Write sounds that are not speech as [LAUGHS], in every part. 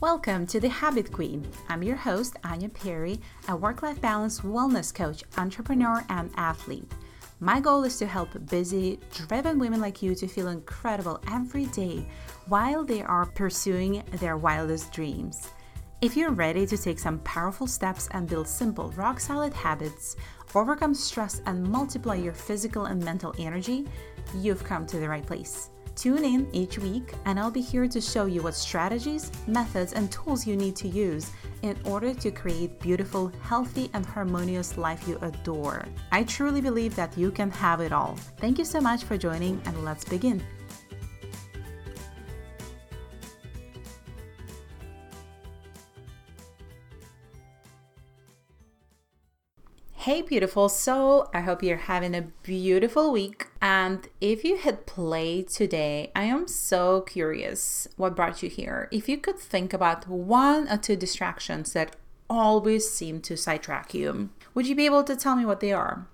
Welcome to The Habit Queen. I'm your host, Anya Perry, a work life balance wellness coach, entrepreneur, and athlete. My goal is to help busy, driven women like you to feel incredible every day while they are pursuing their wildest dreams. If you're ready to take some powerful steps and build simple, rock solid habits, overcome stress, and multiply your physical and mental energy, you've come to the right place. Tune in each week, and I'll be here to show you what strategies, methods, and tools you need to use in order to create beautiful, healthy, and harmonious life you adore. I truly believe that you can have it all. Thank you so much for joining, and let's begin. Hey, beautiful soul. I hope you're having a beautiful week. And if you hit play today, I am so curious what brought you here. If you could think about one or two distractions that always seem to sidetrack you, would you be able to tell me what they are?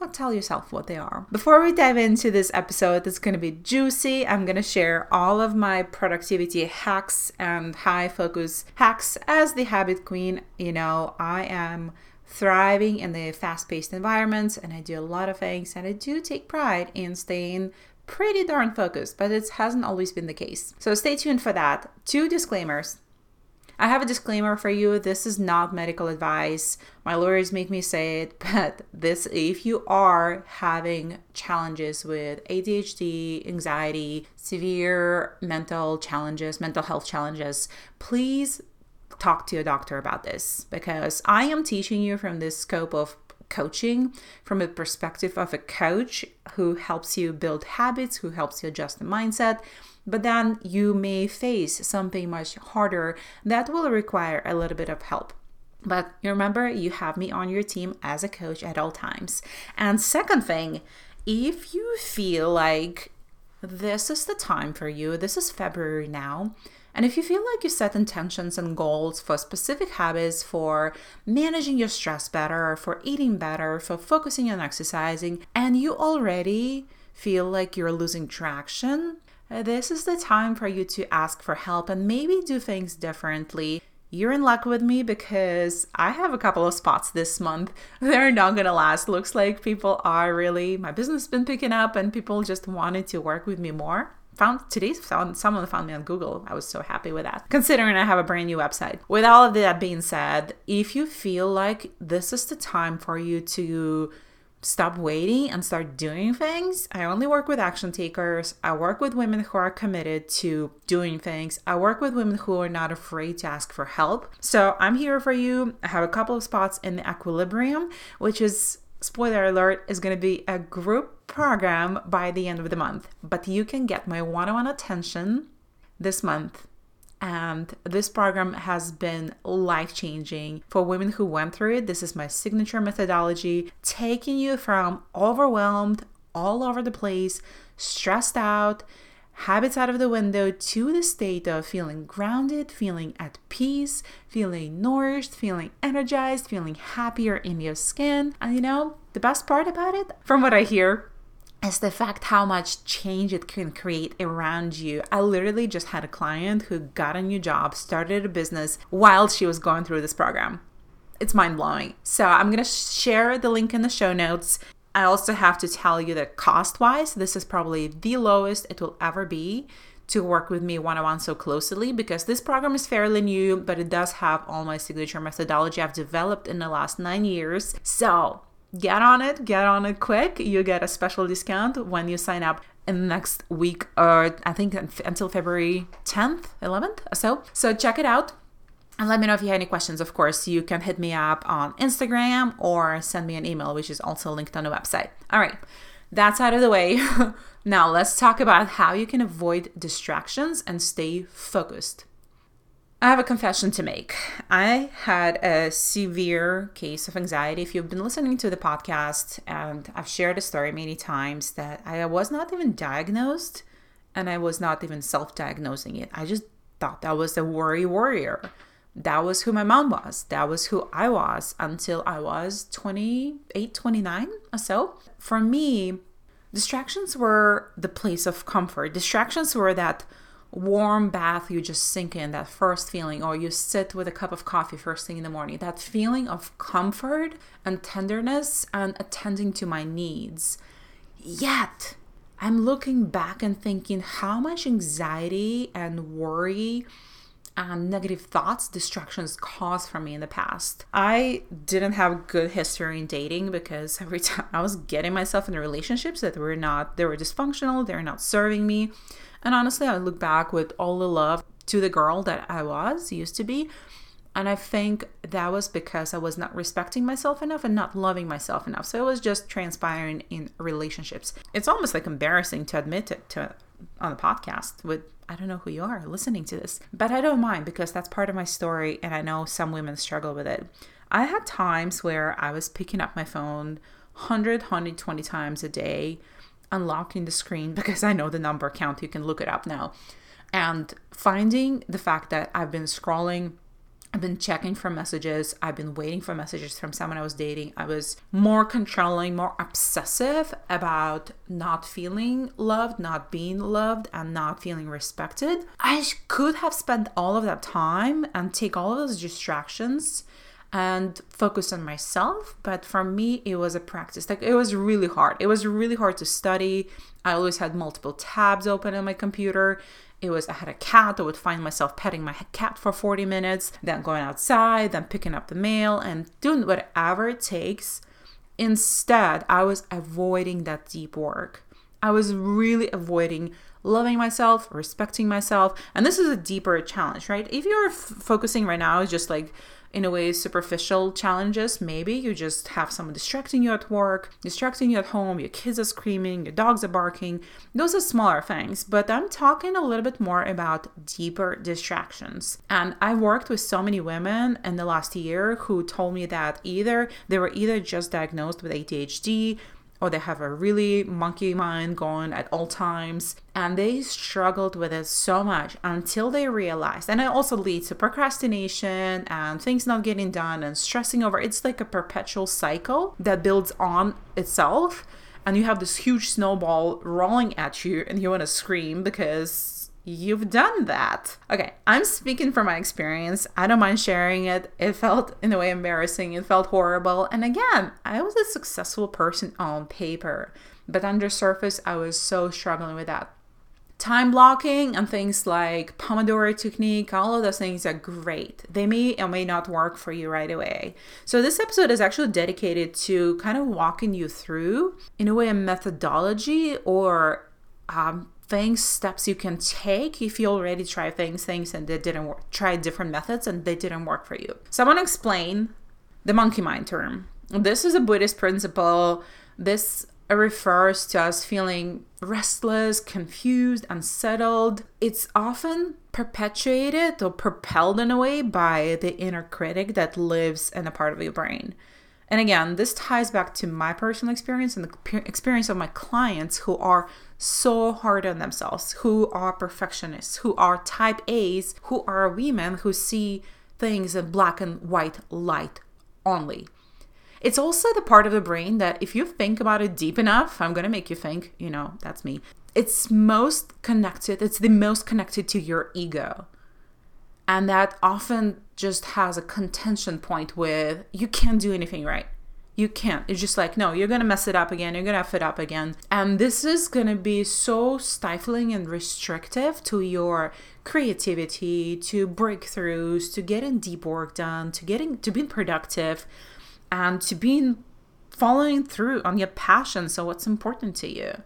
Or tell yourself what they are. Before we dive into this episode, it's to be juicy. I'm to share all of my productivity hacks and high focus hacks as the habit queen. You know, I am thriving in the fast paced environments and I do a lot of things and I do take pride in staying pretty darn focused, but it hasn't always been the case. So stay tuned for that. Two disclaimers. I have a disclaimer for you. This is not medical advice. My lawyers make me say it, [LAUGHS] but this if you are having challenges with ADHD, anxiety, severe mental challenges, mental health challenges, please talk to a doctor about this because I am teaching you from this scope of coaching from a perspective of a coach who helps you build habits, who helps you adjust the mindset. But then you may face something much harder that will require a little bit of help. But remember, you have me on your team as a coach at all times. And second thing, if you feel like this is the time for you, this is February now, and if you feel like you set intentions and goals for specific habits, for managing your stress better, for eating better, for focusing on exercising, and you already feel like you're losing traction, uh, this is the time for you to ask for help and maybe do things differently. You're in luck with me because I have a couple of spots this month. [LAUGHS] They're not gonna last. Looks like people are really, my business been picking up and people just wanted to work with me more found today's found someone found me on Google. I was so happy with that. Considering I have a brand new website. With all of that being said, if you feel like this is the time for you to stop waiting and start doing things. I only work with action takers. I work with women who are committed to doing things. I work with women who are not afraid to ask for help. So I'm here for you. I have a couple of spots in the equilibrium, which is spoiler alert, is going to be a group program by the end of the month. But you can get my one on one attention this month. And this program has been life changing for women who went through it. This is my signature methodology, taking you from overwhelmed, all over the place, stressed out, habits out of the window to the state of feeling grounded, feeling at peace, feeling nourished, feeling energized, feeling happier in your skin. And you know, the best part about it, from what I hear, is the fact how much change it can create around you. I literally just had a client who got a new job, started a business while she was going through this program. It's mind blowing. So, I'm gonna share the link in the show notes. I also have to tell you that cost wise, this is probably the lowest it will ever be to work with me one on one so closely because this program is fairly new, but it does have all my signature methodology I've developed in the last nine years. So get on it, get on it quick. You get a special discount when you sign up in the next week or I think until February 10th, 11th or so. So check it out. And let me know if you have any questions. Of course, you can hit me up on Instagram or send me an email, which is also linked on the website. All right, that's out of the way. [LAUGHS] now, let's talk about how you can avoid distractions and stay focused. I have a confession to make. I had a severe case of anxiety. If you've been listening to the podcast, and I've shared a story many times that I was not even diagnosed and I was not even self diagnosing it. I just thought that was a worry warrior that was who my mom was. That was who I was until I was 28, 29 or so. For me, distractions were the place of comfort. Distractions were that warm bath you just sink in, that first feeling, or you sit with a cup of coffee first thing in the morning, that feeling of comfort and tenderness and attending to my needs. Yet, I'm looking back and thinking how much anxiety and worry and negative thoughts, distractions caused for me in the past. I didn't have good history in dating because [LAUGHS] every time I was getting myself into relationships that were not, they were dysfunctional, they were not serving me. And honestly, I look back with all the love to the girl that I was, used to be. And I think that was because I was not respecting myself enough and not loving myself enough. So it was just transpiring in relationships. It's almost like embarrassing to admit it to on the podcast with I don't know who you are listening to this, but I don't mind because that's part of my story and I know some women struggle with it. I had times where I was picking up my phone 100, 120 times a day, unlocking the screen [LAUGHS] because I know the number count, you can look it up now, and finding the fact that I've been scrolling I've been checking for messages. I've been waiting for messages from someone I was dating. I was more controlling, more obsessive about not feeling loved, not being loved, and not feeling respected. I could have spent all of that time and take all of those distractions and focus on myself. But for me, it was a practice. Like it was really hard. It was really hard to study. I always had multiple tabs open on my computer it was I had a cat. I would find myself petting my cat for 40 minutes, then going outside, then picking up the mail and doing whatever it takes. Instead, I was avoiding that deep work. I was really avoiding loving myself, respecting myself. And this is a deeper challenge, right? If you're f- focusing right now, is just like in a way superficial challenges. Maybe you just have someone distracting you at work, distracting you at home, your kids are screaming, your dogs are barking. Those are smaller things, but I'm talking a little bit more about deeper distractions. And I've worked with so many women in the last year who told me that either they were either just diagnosed with ADHD or they have a really monkey mind going at all times. And they struggled with it so much until they realized and it also leads to procrastination and things not getting done and stressing over. It's like a perpetual cycle that builds on itself. And you have this huge snowball rolling at you and you want to scream because You've done that. Okay, I'm speaking from my experience. I don't mind sharing it. It felt, in a way, embarrassing. It felt horrible. And again, I was a successful person on paper, but under surface, I was so struggling with that. Time blocking and things like Pomodoro technique, all of those things are great. They may or may not work for you right away. So, this episode is actually dedicated to kind of walking you through, in a way, a methodology or um, things, steps you can take if you already tried things, things and they didn't work, try different methods and they didn't work for you. So I want to explain the monkey mind term. This is a Buddhist principle. This refers to us feeling restless, confused, unsettled. It's often perpetuated or propelled in a way by the inner critic that lives in a part of your brain. And again, this ties back to my personal experience and the experience of my clients who are so hard on themselves, who are perfectionists, who are type A's, who are women who see things in black and white light only. It's also the part of the brain that, if you think about it deep enough, I'm gonna make you think, you know, that's me. It's most connected, it's the most connected to your ego. And that often just has a contention point with you can't do anything right. You can't. It's just like, no, you're to mess it up again. You're to F it up again. And this is to be so stifling and restrictive to your creativity, to breakthroughs, to getting deep work done, to getting, to being productive, and to being following through on your passion. So, what's important to you?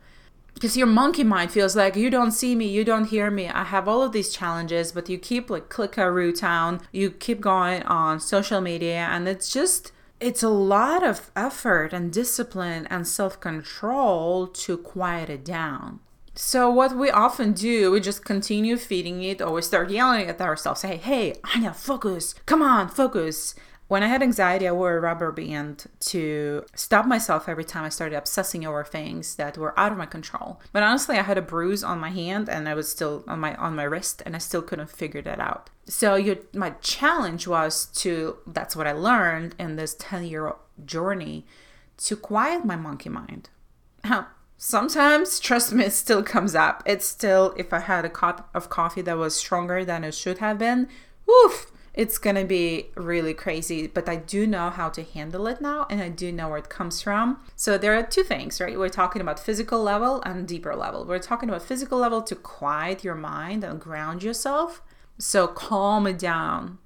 Because your monkey mind feels like you don't see me, you don't hear me. I have all of these challenges, but you keep like ClickAroo town, you keep going on social media, and it's just it's a lot of effort and discipline and self-control to quiet it down. So what we often do, we just continue feeding it or we start yelling at ourselves, say, hey, Anya, focus, come on, focus. When I had anxiety, I wore a rubber band to stop myself every time I started obsessing over things that were out of my control. But honestly, I had a bruise on my hand and I was still on my on my wrist and I still couldn't figure that out. So my challenge was to that's what I learned in this 10-year journey to quiet my monkey mind. sometimes, trust me, it still comes up. It's still, if I had a cup of coffee that was stronger than it should have been, woof, it's gonna be really crazy. But I do know how to handle it now and I do know where it comes from. So there are two things, right? We're talking about physical level and deeper level. We're talking about physical level to quiet your mind and ground yourself. So calm it down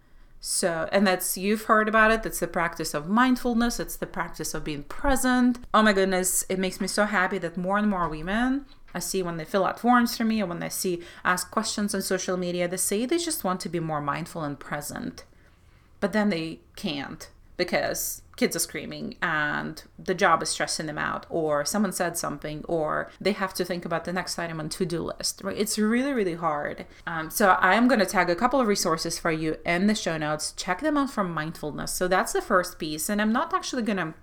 so, and that's, you've heard about it. That's the practice of mindfulness. It's the practice of being present. Oh my goodness, it makes me so happy that more and more women I see when they fill out forms for me or when they see ask questions on social media, they say they just want to be more mindful and present. But then they can't because kids are screaming and the job is stressing them out or someone said something or they have to think about the next item on to-do list right? It's really really hard. Um, so i am going to tag a couple of resources for you in the show notes. Check them out from mindfulness. So that's the first piece and i'm not actually going to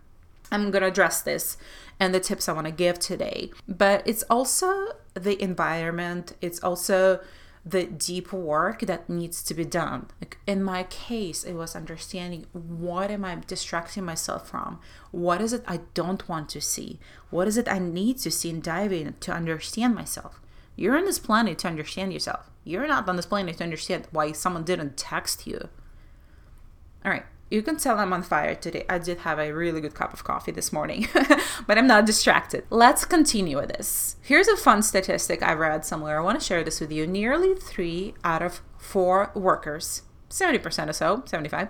i'm going to address this and the tips i want to give today but it's also the environment it's also the deep work that needs to be done. Like in my case, it was understanding what am I distracting myself from? What is it I don't want to see? What is it I need to see and dive in to understand myself? You're on this planet to understand yourself. You're not on this planet to understand why someone didn't text you. All right, you can tell I'm on fire today. I did have a really good cup of coffee this morning, [LAUGHS] but I'm not distracted. Let's continue with this. Here's a fun statistic I read somewhere. I want to share this with you. Nearly three out of four workers, 70% or so, 75,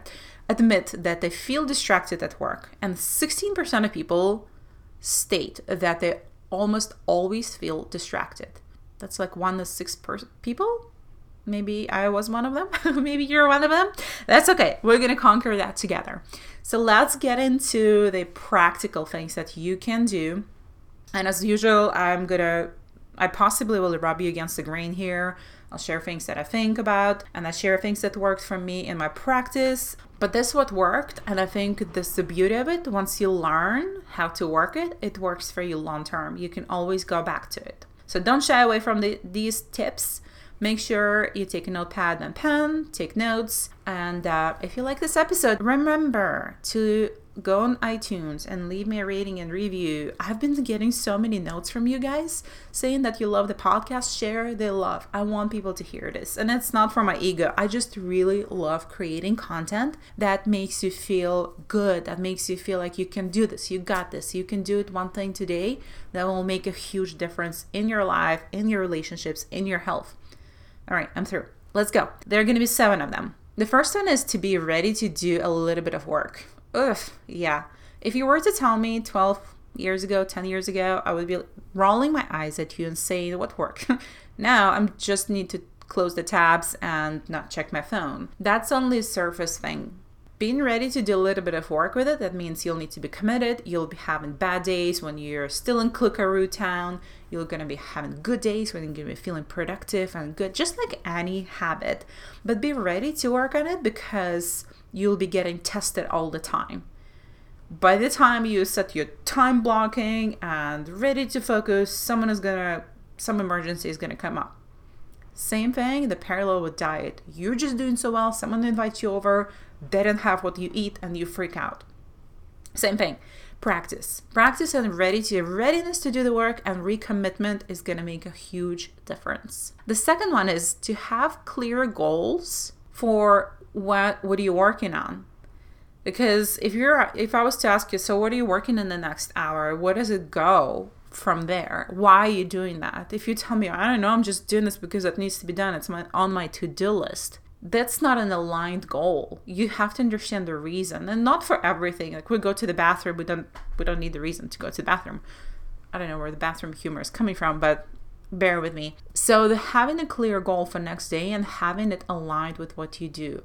admit that they feel distracted at work, and 16% of people state that they almost always feel distracted. That's like one to six per- people Maybe I was one of them. [LAUGHS] Maybe you're one of them. That's okay. We're going to conquer that together. So let's get into the practical things that you can do. And as usual, I'm going to, I possibly will rub you against the grain here. I'll share things that I think about and I share things that worked for me in my practice. But this what worked, and I think this the beauty of it. Once you learn how to work it, it works for you long term. You can always go back to it. So don't shy away from the, these tips. Make sure you take a notepad and pen, take notes. And uh, if you like this episode, remember to go on iTunes and leave me a rating and review. I've been getting so many notes from you guys saying that you love the podcast. Share the love. I want people to hear this. And it's not for my ego. I just really love creating content that makes you feel good, that makes you feel like you can do this, you got this, you can do it one thing today that will make a huge difference in your life, in your relationships, in your health. All right, I'm through. Let's go. There are going to be seven of them. The first one is to be ready to do a little bit of work. Ugh, yeah. If you were to tell me 12 years ago, 10 years ago, I would be rolling my eyes at you and saying, What work? [LAUGHS] now I'm just need to close the tabs and not check my phone. That's only a surface thing being ready to do a little bit of work with it. That means you'll need to be committed. You'll be having bad days when you're still in Clickaroo town. You're gonna be having good days when you're gonna be feeling productive and good, just like any habit. But be ready to work on it because you'll be getting tested all the time. By the time you set your time blocking and ready to focus, someone is gonna, some emergency is gonna come up. Same thing, the parallel with diet. You're just doing so well, someone invites you over, they don't have what you eat and you freak out. Same thing. Practice. Practice and ready to readiness to do the work and recommitment is going to make a huge difference. The second one is to have clear goals for what what are you working on? Because if you're if I was to ask you, so what are you working in the next hour? Where does it go from there? Why are you doing that? If you tell me, I don't know, I'm just doing this because it needs to be done. It's my on my to-do list that's not an aligned goal. You have to understand the reason, and not for everything. Like we go to the bathroom, we don't we don't need the reason to go to the bathroom. I don't know where the bathroom humor is coming from, but bear with me. So the having a clear goal for next day and having it aligned with what you do,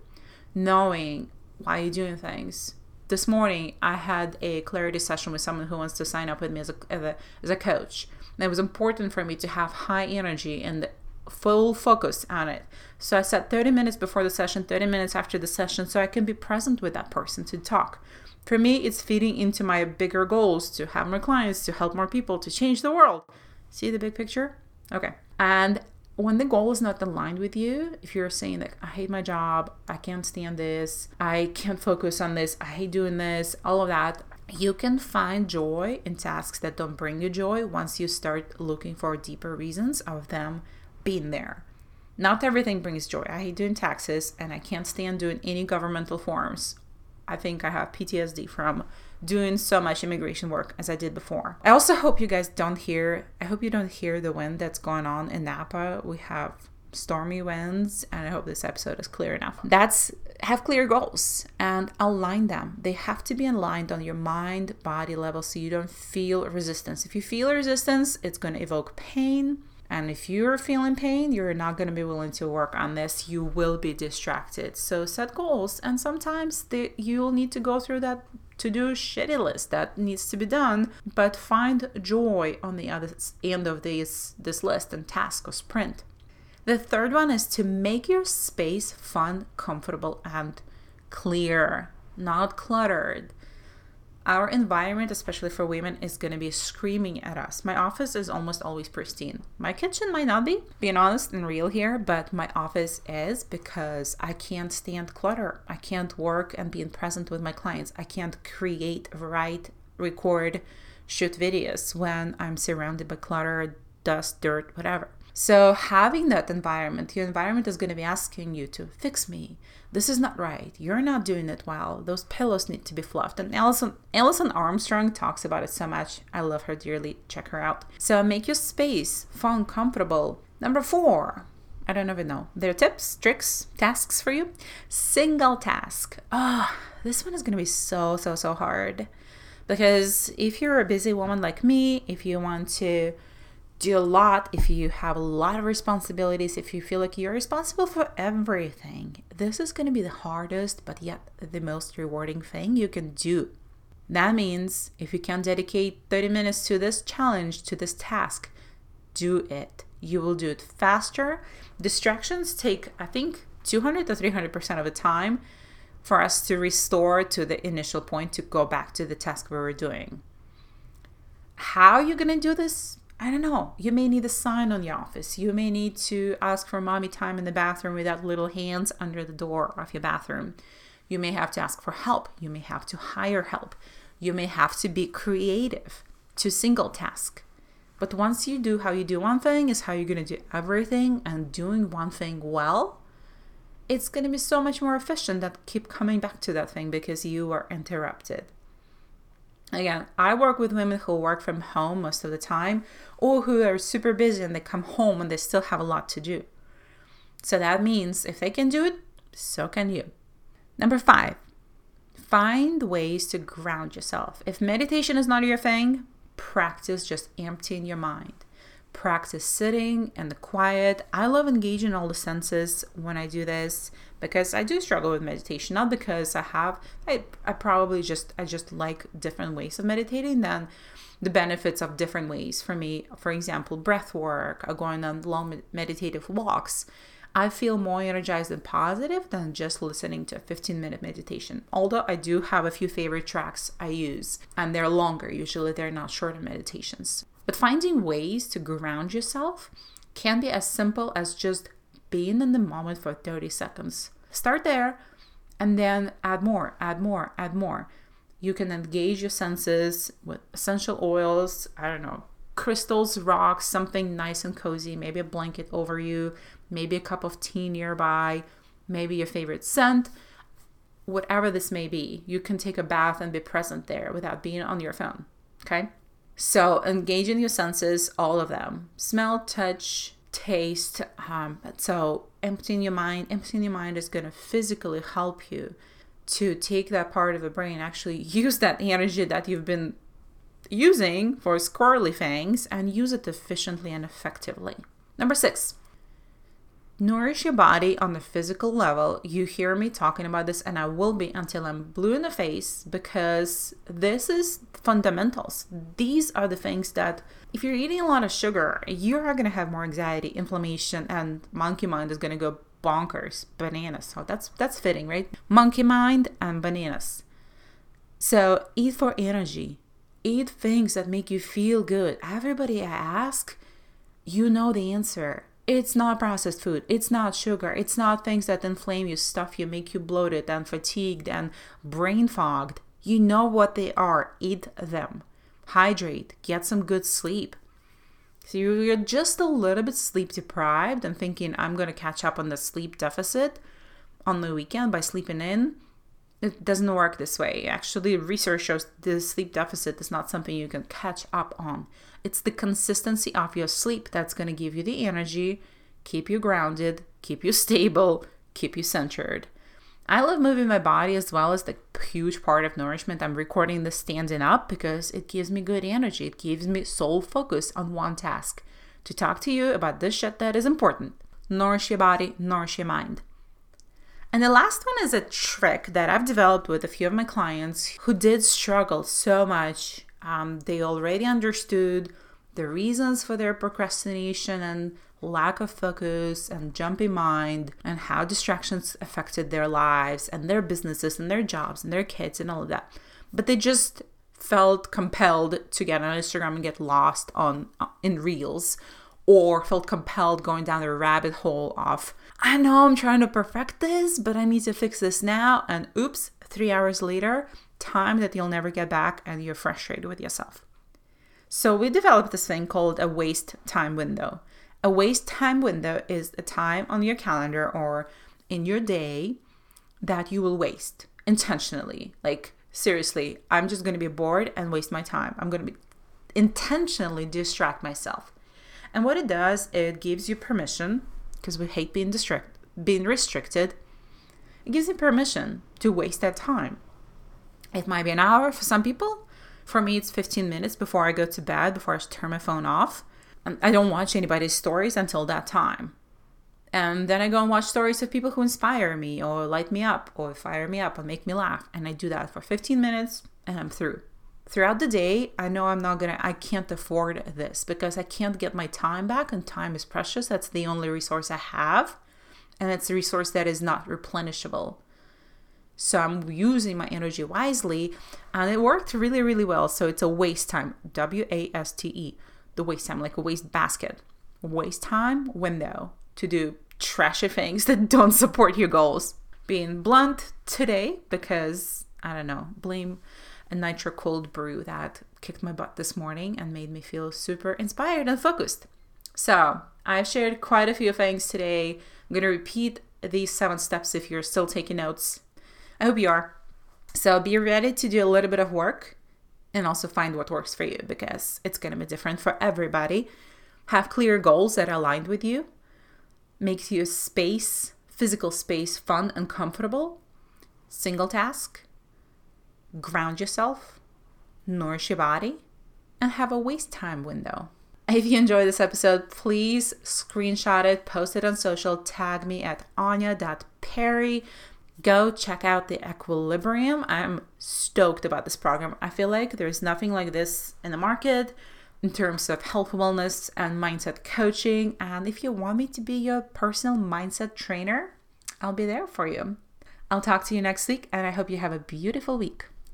knowing why you're doing things. This morning, I had a clarity session with someone who wants to sign up with me as a, as a, as a coach. And it was important for me to have high energy and full focus on it. So I set 30 minutes before the session, 30 minutes after the session, so I can be present with that person to talk. For me, it's feeding into my bigger goals to have more clients, to help more people, to change the world. See the big picture? Okay. And when the goal is not aligned with you, if you're saying that I hate my job, I can't stand this, I can't focus on this, I hate doing this, all of that, You can find joy in tasks that don't bring you joy once you start looking for deeper reasons of them being there. Not everything brings joy. I hate doing taxes and I can't stand doing any governmental forms. I think I have PTSD from doing so much immigration work as I did before. I also hope you guys don't hear, I hope you don't hear the wind that's going on in Napa. We have stormy winds and I hope this episode is clear enough. That's have clear goals and align them. They have to be aligned on your mind body level so you don't feel resistance. If you feel resistance, it's going to evoke pain and if you're feeling pain, you're not going to be willing to work on this. You will be distracted. So set goals. And sometimes you'll need to go through that to do shitty list that needs to be done, but find joy on the other end of this, this list and task or sprint. The third one is to make your space fun, comfortable, and clear, not cluttered our environment, especially for women, is going to be screaming at us. My office is almost always pristine. My kitchen might not be, being honest and real here, but my office is because I can't stand clutter. I can't work and be present with my clients. I can't create, write, record, shoot videos when I'm surrounded by clutter, dust, dirt, whatever. So, having that environment, your environment is going to be asking you to fix me. This is not right. You're not doing it well. Those pillows need to be fluffed. And Alison, Alison Armstrong talks about it so much. I love her dearly. Check her out. So, make your space fun, comfortable. Number four, I don't even know. There are tips, tricks, tasks for you. Single task. Ah, oh, this one is going to be so, so, so hard. Because if you're a busy woman like me, if you want to do a lot, if you have a lot of responsibilities, if you feel like you're responsible for everything, this is going to be the hardest, but yet the most rewarding thing you can do. That means if you can dedicate 30 minutes to this challenge, to this task, do it. You will do it faster. Distractions take, I think, 200 to 300% of the time for us to restore to the initial point to go back to the task we were doing. How are you going to do this? I don't know. You may need a sign on your office. You may need to ask for mommy time in the bathroom without little hands under the door of your bathroom. You may have to ask for help. You may have to hire help. You may have to be creative to single task. But once you do how you do one thing is how you're going to do everything and doing one thing well, it's going to be so much more efficient that keep coming back to that thing because you are interrupted. Again, I work with women who work from home most of the time or who are super busy and they come home and they still have a lot to do. So that means if they can do it, so can you. Number five, find ways to ground yourself. If meditation is not your thing, practice just emptying your mind. Practice sitting and the quiet. I love engaging all the senses when I do this because I do struggle with meditation. Not because I have, I, I probably just, I just like different ways of meditating than the benefits of different ways for me. For example, breath work or going on long meditative walks. I feel more energized and positive than just listening to a 15 minute meditation. Although I do have a few favorite tracks I use, and they're longer, usually they're not shorter meditations. But finding ways to ground yourself can be as simple as just being in the moment for 30 seconds. Start there and then add more, add more, add more. You can engage your senses with essential oils, I don't know, crystals, rocks, something nice and cozy, maybe a blanket over you, maybe a cup of tea nearby, maybe your favorite scent, whatever this may be. You can take a bath and be present there without being on your phone. Okay? So engage in your senses, all of them smell, touch, taste. Um, so emptying your mind, emptying your mind is going to physically help you to take that part of the brain, actually use that energy that you've been using for squirrely things and use it efficiently and effectively. Number six, Nourish your body on the physical level. You hear me talking about this, and I will be until I'm blue in the face because this is fundamentals. These are the things that, if you're eating a lot of sugar, you are going to have more anxiety, inflammation, and monkey mind is going to go bonkers, bananas. So that's that's fitting, right? Monkey mind and bananas. So eat for energy. Eat things that make you feel good. Everybody I ask, you know the answer it's not processed food. It's not sugar. It's not things that inflame you, stuff you, make you bloated and fatigued and brain fogged. You know what they are, eat them. Hydrate, get some good sleep. So you're just a little bit sleep deprived and thinking, I'm going to catch up on the sleep deficit on the weekend by sleeping in. It doesn't work this way. Actually, research shows the sleep deficit is not something you can catch up on. It's the consistency of your sleep that's going to give you the energy, keep you grounded, keep you [LAUGHS] stable, keep you centered. I love moving my body as well as the huge part of nourishment. I'm recording this standing up because it gives me good energy. It gives me sole focus on one task to talk to you about this shit that is important. Nourish your body, nourish your mind. And the last one is a trick that I've developed with a few of my clients who did struggle so much. Um, they already understood the reasons for their procrastination and lack of focus and jumpy mind and how distractions affected their lives and their businesses and their jobs and their kids and all of that. But they just felt compelled to get on Instagram and get lost on in reels or felt compelled going down the rabbit hole of I know I'm trying to perfect this, but I need to fix this now. And oops, three hours later, time that you'll never get back, and you're frustrated with yourself. So we developed this thing called a waste time window. A waste time window is a time on your calendar or in your day that you will waste intentionally. Like, seriously, I'm just going to be bored and waste my time. I'm going to be intentionally distract myself. And what it does, it gives you permission because we hate being distract being restricted. It gives me permission to waste that time. It might be an hour for some people. For me, it's 15 minutes before I go to bed, before I turn my phone off. I don't watch anybody's stories until that time. And then I go and watch stories of people who inspire me or light me up or fire me up or make me laugh. And I do that for 15 minutes and I'm through throughout the day i know i'm not gonna i can't afford this because i can't get my time back and time is precious. That's the only resource i have. And it's a resource that is not replenishable. So i'm using my energy wisely and it worked really really well. So it's a waste time w-a-s-t-e the waste time like a waste basket. Waste time window to do trashy things that [LAUGHS] don't support your goals. Being blunt today because i don't know blame a nitro cold brew that kicked my butt this morning and made me feel super inspired and focused. So, I've shared quite a few things today. I'm going to repeat these seven steps if you're still taking notes. I hope you are. So, be ready to do a little bit of work and also find what works for you because it's going to be different for everybody. Have clear goals that are aligned with you. Makes your space, physical space, fun and comfortable. Single task ground yourself, nourish your body, and have a waste time window. If you enjoyed this episode, please screenshot it, post it on social, tag me at anya.perry. Go check out the Equilibrium. I'm stoked about this program. I feel like there's nothing like this in the market in terms of health, wellness, and mindset coaching. And if you want me to be your personal mindset trainer, I'll be there for you. I'll talk to you next week, and I hope you have a beautiful week.